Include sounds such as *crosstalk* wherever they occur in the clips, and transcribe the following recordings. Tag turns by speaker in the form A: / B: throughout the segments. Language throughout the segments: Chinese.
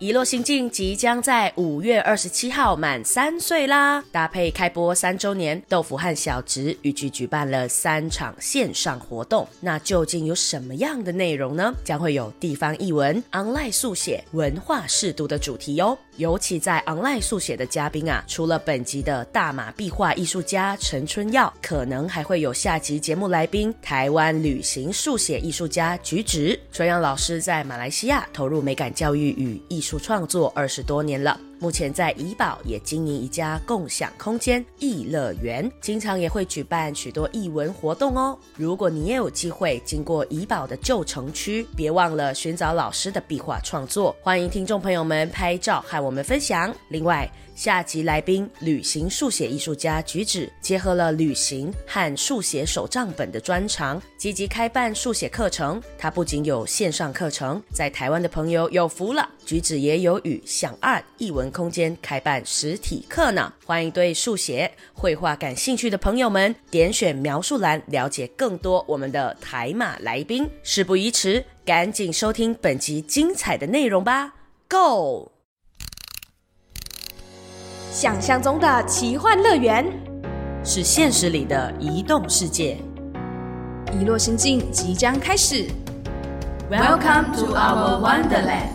A: 遗落心境即将在五月二十七号满三岁啦！搭配开播三周年，豆腐和小植预计举办了三场线上活动。那究竟有什么样的内容呢？将会有地方译文、online 速写、文化试读的主题哦。尤其在 online 速写的嘉宾啊，除了本集的大马壁画艺术家陈春耀，可能还会有下集节目来宾台湾旅行速写艺术家菊植。春阳老师在马来西亚投入美感教育与艺术。出创作二十多年了，目前在怡保也经营一家共享空间艺乐园，经常也会举办许多艺文活动哦。如果你也有机会经过怡保的旧城区，别忘了寻找老师的壁画创作，欢迎听众朋友们拍照和我们分享。另外，下集来宾旅行速写艺术家举止结合了旅行和速写手账本的专长，积极开办速写课程。他不仅有线上课程，在台湾的朋友有福了，举止也有与想二艺文空间开办实体课呢。欢迎对速写绘画感兴趣的朋友们点选描述栏了解更多我们的台马来宾。事不宜迟，赶紧收听本集精彩的内容吧，Go！
B: 想象中的奇幻乐园，
A: 是现实里的移动世界。
B: 遗落心境即将开始。
C: Welcome to our wonderland.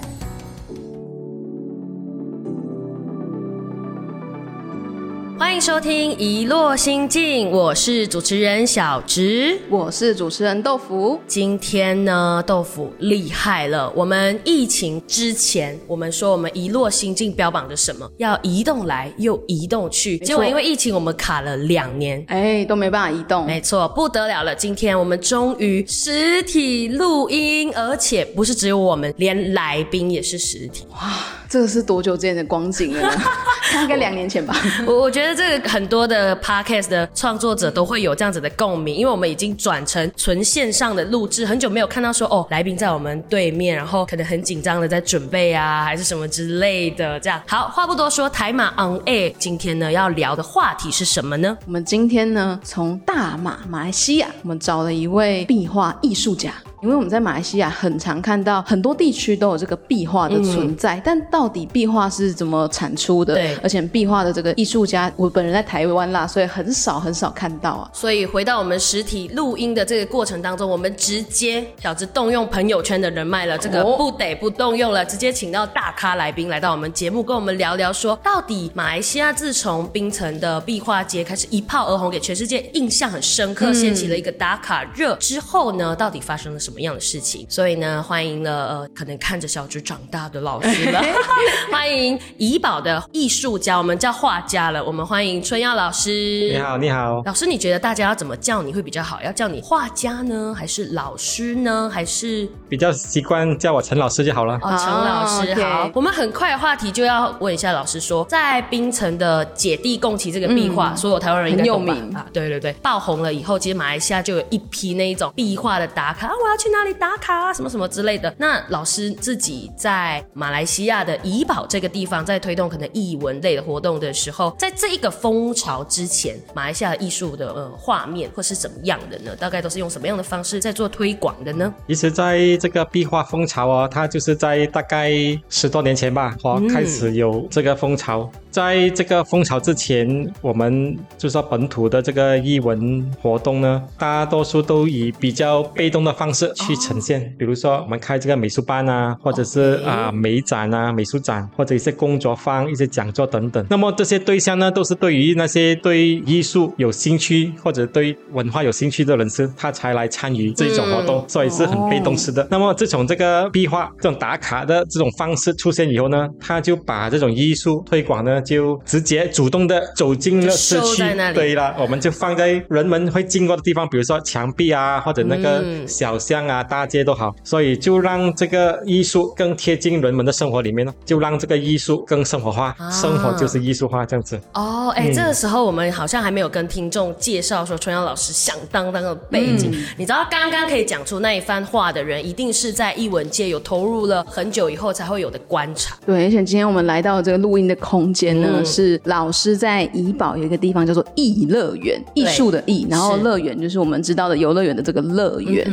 C: Bye.
A: 欢迎收听《一落心境》，我是主持人小植。
D: 我是主持人豆腐。
A: 今天呢，豆腐厉害了。我们疫情之前，我们说我们一落心境标榜着什么？要移动来又移动去，结果因为疫情，我们卡了两年。
D: 哎，都没办法移动。
A: 没错，不得了了！今天我们终于实体录音，而且不是只有我们，连来宾也是实体。
D: 哇，这个是多久之前的光景了呢？*laughs* 大概两年前吧。
A: 我我觉得这个很多的 podcast 的创作者都会有这样子的共鸣，因为我们已经转成纯线上的录制，很久没有看到说哦，来宾在我们对面，然后可能很紧张的在准备啊，还是什么之类的。这样好，话不多说，台马 on air 今天呢要聊的话题是什么呢？
D: 我们今天呢，从大马马来西亚，我们找了一位壁画艺术家。因为我们在马来西亚很常看到很多地区都有这个壁画的存在，但到底壁画是怎么产出的？
A: 对
D: 而且壁画的这个艺术家，我本人在台湾啦，所以很少很少看到啊。
A: 所以回到我们实体录音的这个过程当中，我们直接小子动用朋友圈的人脉了，这个
D: 哦
A: 不得不动用了，直接请到大咖来宾来到我们节目，跟我们聊聊说，到底马来西亚自从槟城的壁画节开始一炮而红，给全世界印象很深刻，掀起了一个打卡热之后呢，到底发生了什么样的事情？所以呢，欢迎了呃，可能看着小猪长大的老师了，*laughs* 欢迎怡宝的艺术家，我们叫画家了，我们欢迎春耀老师。
E: 你好，你好。
A: 老师，你觉得大家要怎么叫你会比较好？要叫你画家呢，还是老师呢，还是
E: 比较习惯叫我陈老师就好了。
A: 哦陈老师好，我们很快的话题就要问一下老师说，在槟城的姐弟共骑这个壁画，所有台湾人应该
D: 名
A: 啊，对对对，爆红了以后，其实马来西亚就有一批那一种壁画的打卡，啊，我要去哪里打卡啊，什么什么之类的。那老师自己在马来西亚的怡保这个地方，在推动可能艺文类的活动的时候，在这一个风潮之前，马来西亚的艺术的呃画面或是怎么样的呢？大概都是用什么样的方式在做推广的呢？
E: 其实，在这个壁画风潮哦，它就是在大概十多年前吧，哦，开始有这个风潮。在这个风潮之前，我们就说本土的这个艺文活动呢，大多数都以比较被动的方式去呈现，比如说我们开这个美术班啊，或者是啊、美展啊、美术展，或者一些工作坊、一些讲座等等。那么这些对象呢，都是对于那些对艺术有兴趣或者对文化有兴趣的人士，他才来参与这种活动，所以是很被动式的。那么自从这个壁画这种打卡的这种方式出现以后呢，他就把这种艺术推广呢，就直接主动的走进了市区对了，我们就放在人们会经过的地方，比如说墙壁啊，或者那个
A: 嗯
E: 小巷啊、大街都好，所以就让这个艺术更贴近人们的生活里面呢，就让这个艺术更生活化，
A: 啊
E: 生活就是艺术化这样子。
A: 哦，哎、
E: 嗯
A: 这个时候我们好像还没有跟听众介绍说春阳老师响当当的背景。你知道，刚刚可以讲出那一番话的人，一定是在艺文界有投入了很久以后才会有的观察。
D: 对，而且今天我们来到这个录音的空间呢，
A: 嗯。
D: 是老师在怡保有一个地方叫做艺乐园，艺术的艺，然后乐园就是我们知道的游乐园的这个乐园。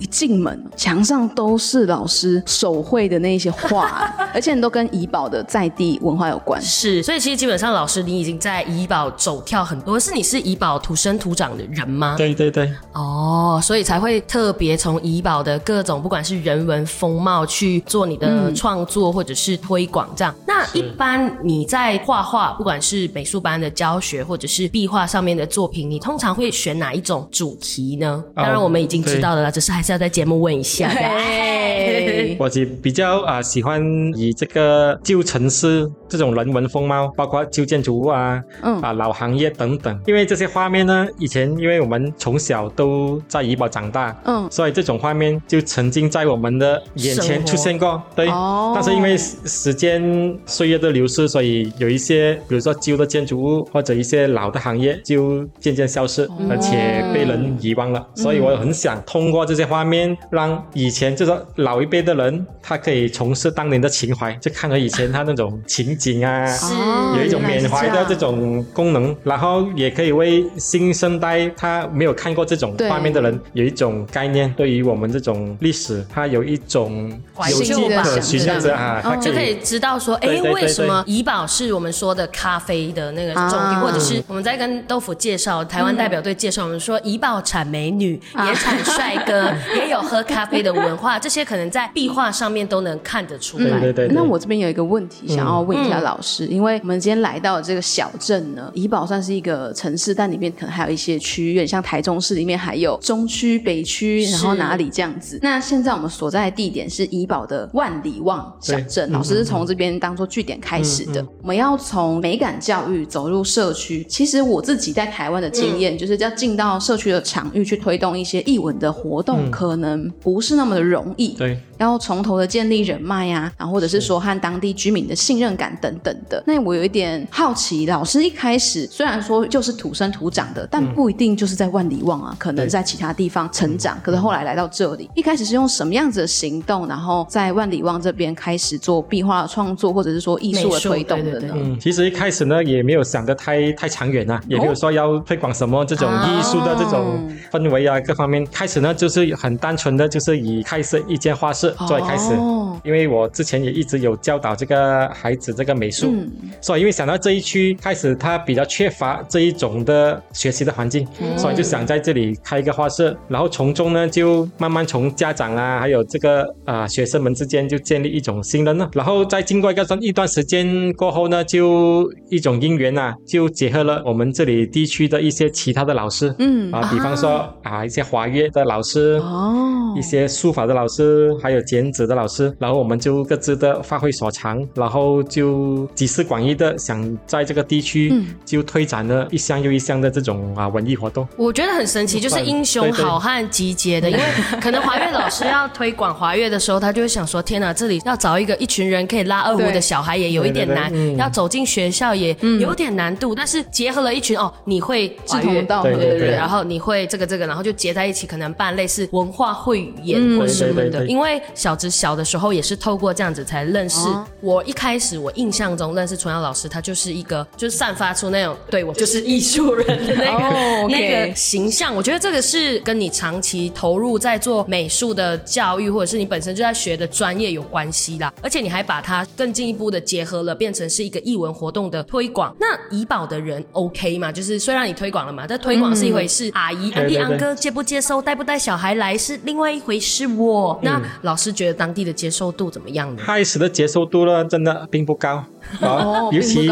D: 一进门，墙上都是老师手绘的那些画，而且都跟怡保的在地文化有关。*laughs*
A: 是，所以其实基本上老师你已经在怡保走跳很多，是你是怡保土生土长的人吗？
E: 对对对，
A: 哦，所以才会特别从怡保的各种不管是人文风貌去做你的创作或者是推广这样。那一般你在画画，不管是美术班的教学或者是壁画上面的作品，你通常会选哪一种主题呢？当然我们已经知道了啦，只是还是要在节目问一下。
D: 的
E: 我是比较啊、喜欢以这个旧城市这种人文风貌，包括旧建筑物啊，
D: 嗯
E: 啊老行业等等。因为这些画面呢，以前因为我们从小都在怡保长大，
D: 嗯
E: 所以这种画面就曾经在我们的眼前出现过。对，
D: 哦
E: 但是因为时时间岁月的流逝，所以有一些比如说旧的建筑物或者一些老的行业就渐渐消失，而且被人遗忘了。所以我很想通过这些画面，让以前就是老一辈的人，他可以重拾当年的情怀，就看到以前他那种情景啊。
A: 是
D: 哦
E: 有一种缅怀的这种功能，然后也可以为新生代他没有看过这种画面的人有一种概念，对于我们这种历史，他有一种
A: 怀
E: 有
A: 旧吧
E: 可循这样子啊，它
A: 就可以知道说，哎为什么怡宝是我们说的咖啡的那个重地，
D: 啊
A: 或者是我们在跟豆腐介绍台湾代表队介绍，我们说怡宝产美女，也产帅哥，*laughs* 也有喝咖啡的文化，这些可能在壁画上面都能看得出来。
E: 对对对对。
D: 那我这边有一个问题想要问一下老
A: 嗯
D: 师，因为我们今天来到这个小镇呢，怡保算是一个城市，但里面可能还有一些区域，像台中市里面还有中区、北区，然后哪里这样子。那现在我们所在的地点是怡保的万里望小镇，老师是从这边当做据点开始
A: 嗯
D: 的。我们要从美感教育走入社区，其实我自己在台湾的经
A: 嗯
D: 验，就是要进到社区的场域去推动一些艺文的活动，可能不是那么的容易。
E: 对。
D: 要从头的建立人脉呀、然后或者是说和当地居民的信任感等等的。那我有一点好奇，老师一开始虽然说就是土生土长的，但不一定就是在万里望啊，可能在其他地方成长，可是后来来到这里，一开始是用什么样子的行动，然后在万里望这边开始做壁画的创作，或者是说艺术的推动的呢？
A: 对对对
E: 嗯，其实一开始呢也没有想的太太长远啊，也没有说要推广什么这种艺术的这种氛围啊，各方面。开始呢就是很单纯的，就是以开设一间画室作为开始。
D: 哦
E: 因为我之前也一直有教导这个孩子这个美术，
D: 嗯。
E: 所以因为想到这一区开始他比较缺乏这一种的学习的环境，所以就想在这里开一个画室，然后从中呢就慢慢从家长啊还有这个啊、呃学生们之间就建立一种信任了，然后再经过一个段一段时间过后呢，就一种因缘啊，就结合了我们这里地区的一些其他的老师，
D: 嗯。
E: 啊，比方说啊一些华乐的老师，
D: 哦。
E: 一些书法的老师，还有剪纸的老师，然后我们就各自的发挥所长，然后就集思广益的想在这个地区
D: 嗯。
E: 就推展了一项又一项的这种啊文艺活动。
A: 我觉得很神奇，就是英雄好汉集结的，因为 *laughs* 可能华乐老师要推广华乐的时候，他就会想说：天哪，这里要找一个一群人可以拉二胡的小孩也有一点难
E: 对对对，嗯。
A: 要走进学校也有点难度，但是结合了一群哦，你会
D: 志同道合的
E: 对对对。
D: 人，
A: 然后你会这个这个，然后就结在一起，可能办类似文化汇语演
D: 嗯。
A: 或什么的。
E: 对对对。对
A: 因为小直小的时候也是透过这样子才认识。
D: 哦
A: 我一开始我印象中认识纯阳老师，他就是一个就是散发出那种对我就是艺术人的那个、
D: 哦
A: 那个形象。我觉得这个是跟你长期投入在做美术的教育，或者是你本身就在学的专业有关系啦。而且你还把它更进一步的结合了，变成是一个艺文活动的推广。那怡宝的人 OK 嘛？就是虽然你推广了嘛，但推广是一回事，阿姨、安迪、
E: 对对
A: 安哥接不接受、带不带小孩来是另外一回事哦。那老师觉得当地的接受度怎么样呢？
E: 开始的接受度呢，真的并不高。
D: 哦
E: 尤其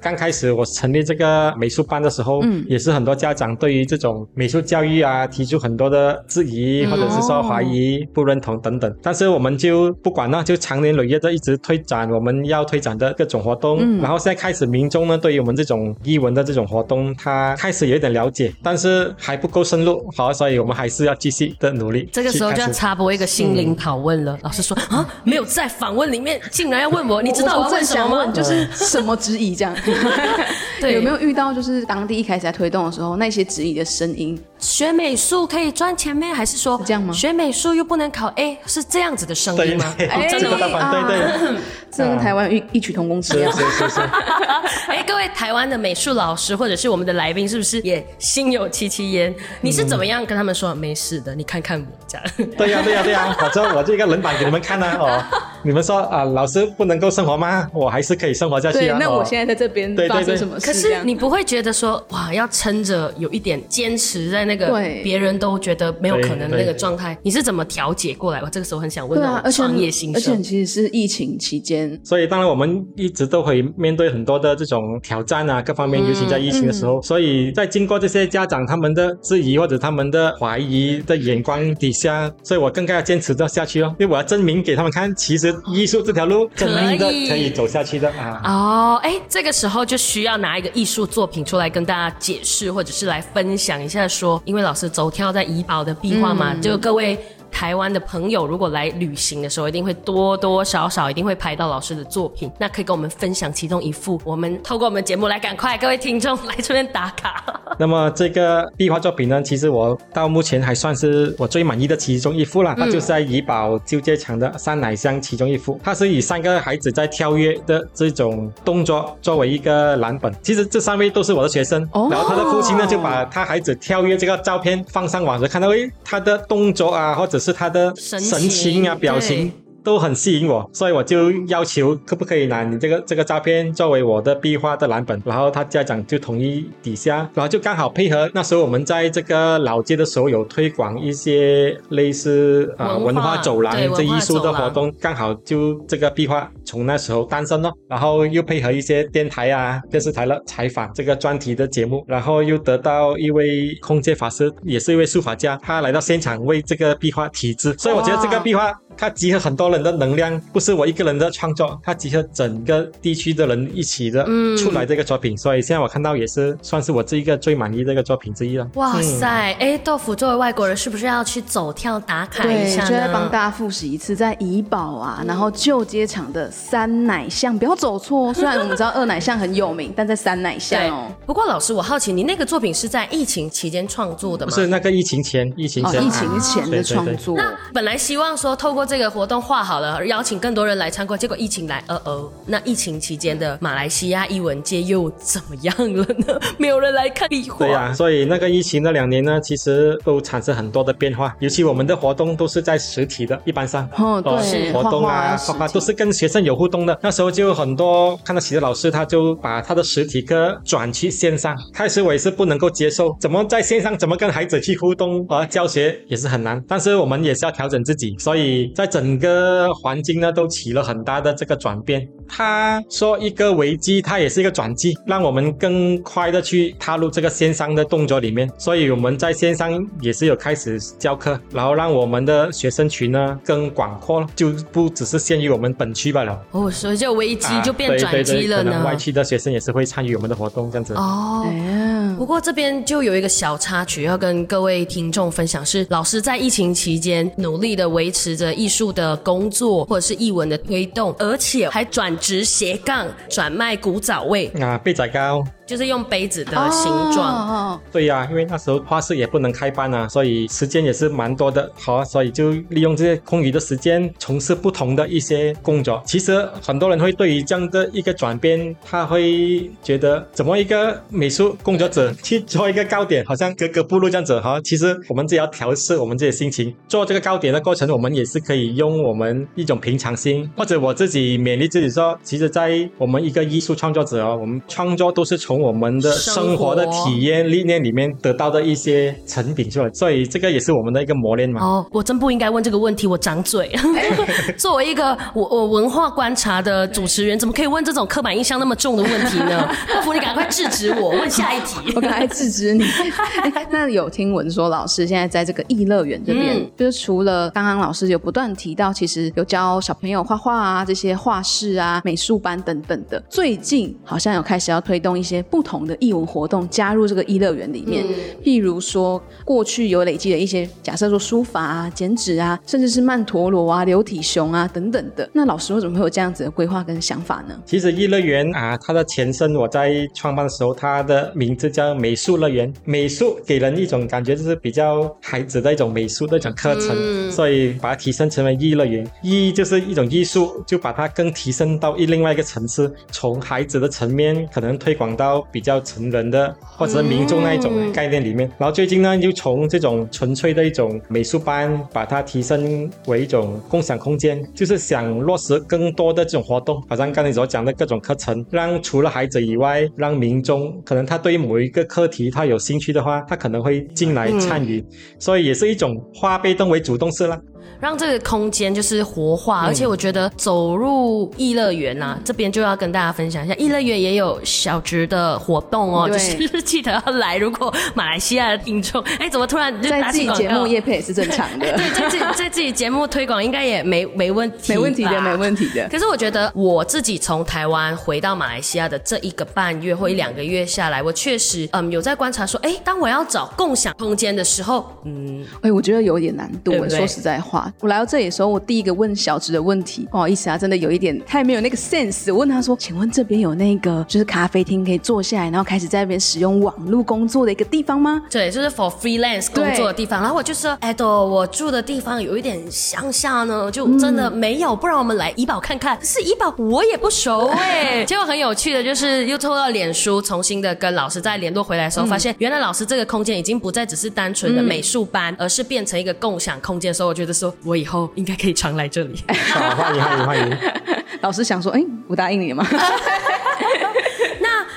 E: 刚开始我成立这个美术班的时候，
D: 嗯
E: 也是很多家长对于这种美术教育啊提出很多的质疑，
D: 嗯
E: 或者是说怀疑、不认同等等。但是我们就不管了，就长年累月的一直推展我们要推展的各种活动。
D: 嗯
E: 然后现在开始民众呢，对于我们这种艺文的这种活动，他开始有一点了解，但是还不够深入，好，所以我们还是要继续的努力。
A: 这个时候就要插播一个心灵拷问了。老师说啊，没有在访问里面竟然要问我，你知道我要问什么吗？
D: 就是什么质疑这样？*laughs* *laughs*
A: 对
D: 有没有遇到就是当地一开始在推动的时候，那些质疑的声音？
A: 学美术可以赚钱咩？还是说
D: 这样吗
A: 学美术又不能考 A，是这样子的声音吗？
E: 对，
A: 哦真的吗？
E: 对对，*laughs*
D: 这跟台湾有异异曲同工之
E: 是
D: 妙。
E: 是是是，*laughs*
A: 哎，各位台湾的美术老师或者是我们的来宾，是不是也心有戚戚焉？你是怎么样跟他们说没事的？你看看我这样。
E: 对呀对呀对呀，*laughs* 我这我这个人板给你们看呢哦，你们说啊，老师不能够生活吗？我还是可以生活下去
D: 对，
E: 啊。哦
D: 那我现在在这边
E: 对对对
D: 发生什么事？
A: 可是你不会觉得说哇，要撑着有一点坚持在那个
D: 对
A: 别人都觉得没有可能的那个状态，你是怎么调节过来？我这个时候很想问
D: 对啊，
A: 那种
D: 而且
A: 创业新生。
D: 而且其实是疫情期间，
E: 所以当然我们一直都会面对很多的这种挑战啊，各方面，尤其在疫情的时候。所以在经过这些家长他们的质疑或者他们的怀疑的眼光底下，所以我更加要坚持着下去哦，因为我要证明给他们看，其实艺术这条路真的
A: 可以
E: 可以走下去的啊。
A: 哦，哎，这个时候就需要拿一个艺术作品出来跟大家解释，或者是来分享一下说，因为老师走跳在怡保的壁画嘛，就各位。台湾的朋友如果来旅行的时候，一定会多多少少一定会拍到老师的作品，那可以跟我们分享其中一幅。我们透过我们节目来，赶快各位听众来这边打卡。*laughs*
E: 那么这个壁画作品呢，其实我到目前还算是我最满意的其中一幅啦。它就是在怡保旧街场的三奶香其中一幅，它是以三个孩子在跳跃的这种动作作为一个蓝本。其实这三位都是我的学生，
D: 哦
E: 然后他的父亲呢就把他孩子跳跃这个照片放上网，就看到诶他的动作啊，或者是他的
A: 神
E: 神
A: 情
E: 情啊、表情
A: 对。
E: 都很吸引我，所以我就要求可不可以拿你这个这个照片作为我的壁画的蓝本，然后他家长就同意底下，然后就刚好配合那时候我们在这个老街的时候有推广一些类似啊、
A: 文化
E: 文化走廊这艺术的活动，刚好就这个壁画从那时候诞生了，然后又配合一些电台啊、电视台了采访这个专题的节目，然后又得到一位空间法师，也是一位书法家，他来到现场为这个壁画题字，所以我觉得这个壁画它集合很多人的能量，不是我一个人的创作，它集合整个地区的人一起的
A: 嗯
E: 出来这个作品，所以现在我看到也是算是我这一个最满意的一个作品之一了。
A: 哇塞，哎、豆腐作为外国人，是不是要去走跳打卡一下
D: 就在帮？大家复习一次，在怡保啊，然后旧街场的三奶巷，不要走错哦。虽然我们知道二奶巷很有名，但在三奶巷哦。，
A: 不过老师，我好奇，你那个作品是在疫情期间创作的吗？
E: 不是那个疫情前，疫情
D: 哦，
E: 前，
D: 疫情前的
E: 对对对
D: 创作，
A: 那本来希望说透过这个活动画好了，邀请更多人来参观，结果疫情来，呃哦，那疫情期间的马来西亚艺文界又怎么样了呢？*laughs* 没有人来看壁画。
E: 对呀、所以那个疫情那两年呢，其实都产生很多的变化，尤其我们的活动都是在实体的，一般上。
D: 哦，对，
A: 是
E: 活动啊，
D: 画画
E: 画画都是跟学生有互动的。那时候就很多看得起的老师，他就把他的实体课转去线上。开始我也是不能够接受，怎么在线上怎么跟孩子去互动和？教学也是很难。但是我们也是要调整自己，所以在整个环境呢都起了很大的这个转变。他说一个危机，它也是一个转机，让我们更快的去踏入这个线上的动作里面。所以我们在线上也是有开始教课，然后让我们的学生群呢更广阔了，就不只是限于我们本区罢了。
A: 哦，所以就危机
E: 啊
A: 就变转
E: 对对对
A: 机了呢。
E: 可能外区的学生也是会参与我们的活动，这样子。
A: 哦。
D: 哎，
A: 不过这边就有一个小插曲要跟各位听众分享，是老师在疫情期间努力的维持着艺术的工作，或者是艺文的推动，而且还转职斜杠转卖古早味，
E: 啊，贝仔糕，
A: 就是用杯子的形状。
D: 哦
E: 对呀、因为那时候画室也不能开班啊，所以时间也是蛮多的，好，所以就利用这些空余的时间从事不同的一些工作。其实很多人会对于这样的一个转变，他会觉得怎么一个美术工作者去做一个糕点，好像格格不入这样子哈。其实我们只要调试我们自己的心情，做这个糕点的过程，我们也是可以用我们一种平常心，或者我自己勉励自己说，其实，在我们一个艺术创作者哦，我们创作都是从我们的生活的体验历练里面得到的一些成品出来，所以这个也是我们的一个磨练嘛。
A: 哦，我真不应该问这个问题，我长嘴。*laughs* 作为一个我我文化观察的主持人，怎么可以问这种刻板印象那么重的问题呢？客服，你赶快制止我，问下一题。*laughs*
D: 我赶快制止你。*laughs* 哎那有听闻说，老师现在在这个艺乐园这边，
A: 嗯
D: 就是除了刚刚老师有不断提到，其实有教小朋友画画啊，这些画室啊、美术班等等的。最近好像有开始要推动一些不同的艺文活动加入这个艺乐园里面。譬如说，过去有累积的一些，假设说书法啊、剪纸啊，甚至是曼陀罗啊、流体熊啊等等的。那老师为什么会有这样子的规划跟想法呢？
E: 其实艺乐园啊，它的前身我在创办的时候，它的名字叫美术乐园。美术给人一种感觉就是比较孩子的一种美术的一种课程，所以把它提升成为艺乐园。艺就是一种艺术，就把它更提升到一另外一个层次，从孩子的层面可能推广到比较成人的或者是民众那一种概念里面。然后最近呢，又从这种纯粹的一种美术班，把它提升为一种共享空间，就是想落实更多的这种活动，好像刚才所讲的各种课程，让除了孩子以外，让民众可能他对某一个课题他有兴趣的话，他可能会进来参与，所以也是一种化被动为主动式了。
A: 让这个空间就是活化，而且我觉得走入艺乐园呐，这边就要跟大家分享一下，艺乐园也有小值的活动哦，就是记得要来。如果马来西亚的听众，哎，怎么突然
D: 在自己节目叶配也是正常的，*laughs*
A: 对，在自己在自己节目推广应该也没没问题，
D: 没问题的，没问题的。
A: 可是我觉得我自己从台湾回到马来西亚的这一个半月或一两个月下来，我确实嗯有在观察说，哎，当我要找共享空间的时候，
D: 嗯，哎，我觉得有点难度。说实在话。我来到这里的时候，我第一个问小直的问题，不好意思啊，真的有一点太没有那个 sense。我问他说：“请问这边有那个就是咖啡厅可以坐下来，然后开始在那边使用网络工作的一个地方吗？”
A: 对，就是 for freelance 工作的地方。然后我就说：“哎，都，我住的地方有一点乡下呢，就真的没有。不然我们来怡宝看看。是怡宝，我也不熟哎。*laughs* 结果很有趣的就是，又透到脸书重新的跟老师再联络回来的时候，发现原来老师这个空间已经不再只是单纯的美术班，而是变成一个共享空间的时候，我觉得说。我以后应该可以常来这里。
E: 好，欢迎欢迎欢迎。*laughs*
D: 老师想说，哎，我答应你吗？*laughs*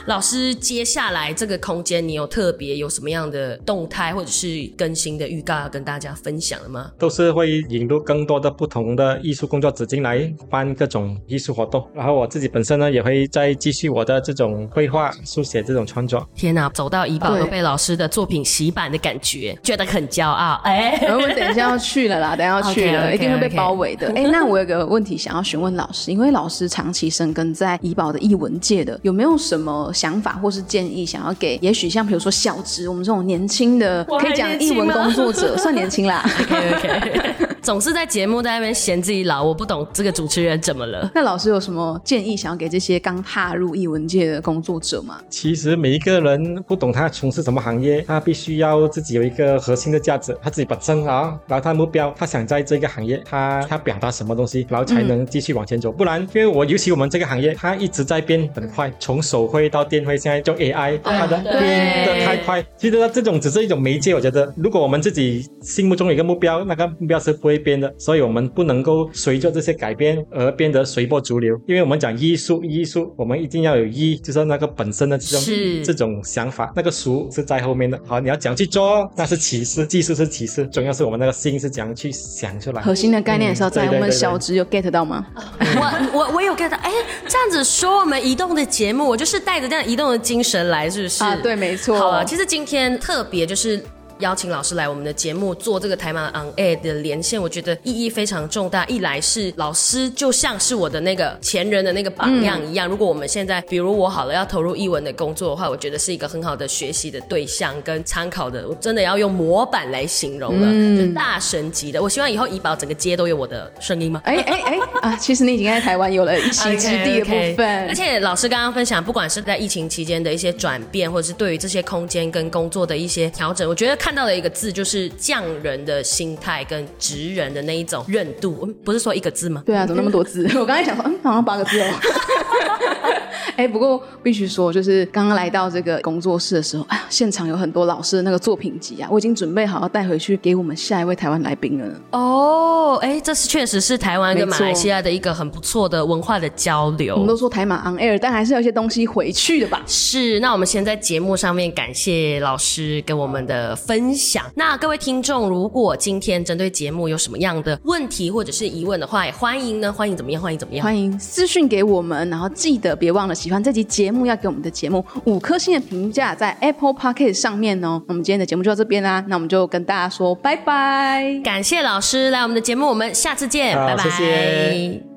A: 老师，接下来这个空间你有特别有什么样的动态或者是更新的预告要跟大家分享的吗？
E: 都是会引入更多的不同的艺术工作者进来办各种艺术活动，然后我自己本身呢也会再继续我的这种绘画、书写这种创作。
A: 天哪，走到怡宝都被老师的作品洗版的感觉，觉得很骄傲。哎，
D: 我们等一下要去了啦，等下要去了，*laughs* 一定会被包围的。哎，那我有个问题想要询问老师，因为老师长期生根在怡宝的艺文界的，有没有什么？想法或是建议，想要给也许像比如说小植我们这种年轻的可以讲译文工作者，算年轻啦。*laughs*
A: OK OK。总是在节目在那边嫌自己老，我不懂这个主持人怎么了。
D: 那老师有什么建议想要给这些刚踏入艺文界的工作者吗？
E: 其实每一个人不懂他从事什么行业，他必须要自己有一个核心的价值，他自己本身啊，然后他的目标，他想在这个行业，他他表达什么东西，然后才能继续往前走。不然，因为我尤其我们这个行业，它一直在变很快，从手绘到电绘，现在就 AI，它的变得太快。其实这种只是一种媒介，我觉得如果我们自己心目中有一个目标，那个目标是不会变的，所以我们不能够随着这些改变而变得随波逐流。因为我们讲艺术，艺术我们一定要有艺，就是那个本身的这种这种想法，那个俗是在后面的。好，你要讲去做，那是启示，技术是启示，重要是我们那个心是怎样去想出来。
D: 核心的概念是要在我们小直有 get 到吗？
A: 我我我有 get 到。哎，这样子说我们移动的节目，我就是带着这样移动的精神来，是不是？
D: 啊，对，没错。
A: 好了，其实今天特别就是。邀请老师来我们的节目做这个台马 on air 的连线，我觉得意义非常重大。一来是老师就像是我的那个前人的那个榜样一样，如果我们现在比如我好了要投入译文的工作的话，我觉得是一个很好的学习的对象跟参考的。我真的要用模板来形容了，就大神级的。我希望以后怡宝整个街都有我的声音吗？
D: 哎哎哎啊！其实你已经在台湾有了一席之地的部分。*laughs*
A: 而且老师刚刚分享，不管是在疫情期间的一些转变，或者是对于这些空间跟工作的一些调整，我觉得看到的一个字就是。是匠人的心态跟职人的那一种韧度，不是说一个字吗？
D: 对啊，怎么那么多字？*laughs* 我刚才想说，嗯，好像八个字哦。*laughs* 哎，不过必须说，就是刚刚来到这个工作室的时候，哎呀，现场有很多老师的那个作品集啊，我已经准备好要带回去给我们下一位台湾来宾了。
A: 哦，哎，这是确实是台湾跟马来西亚的一个很不错的文化的交流。
D: 我们都说台马 on air，但还是有一些东西回去的吧？
A: 是。那我们先在节目上面感谢老师跟我们的分享。那各位听众，如果今天针对节目有什么样的问题或者是疑问的话，也欢迎呢，欢迎怎么样？欢迎怎么样？
D: 欢迎私讯给我们，然后记得别忘了喜欢这集节目，要给我们的节目五颗星的评价，在 Apple Podcast 上面哦。我们今天的节目就到这边啦，那我们就跟大家说拜拜，
A: 感谢老师来我们的节目，我们下次见，拜拜。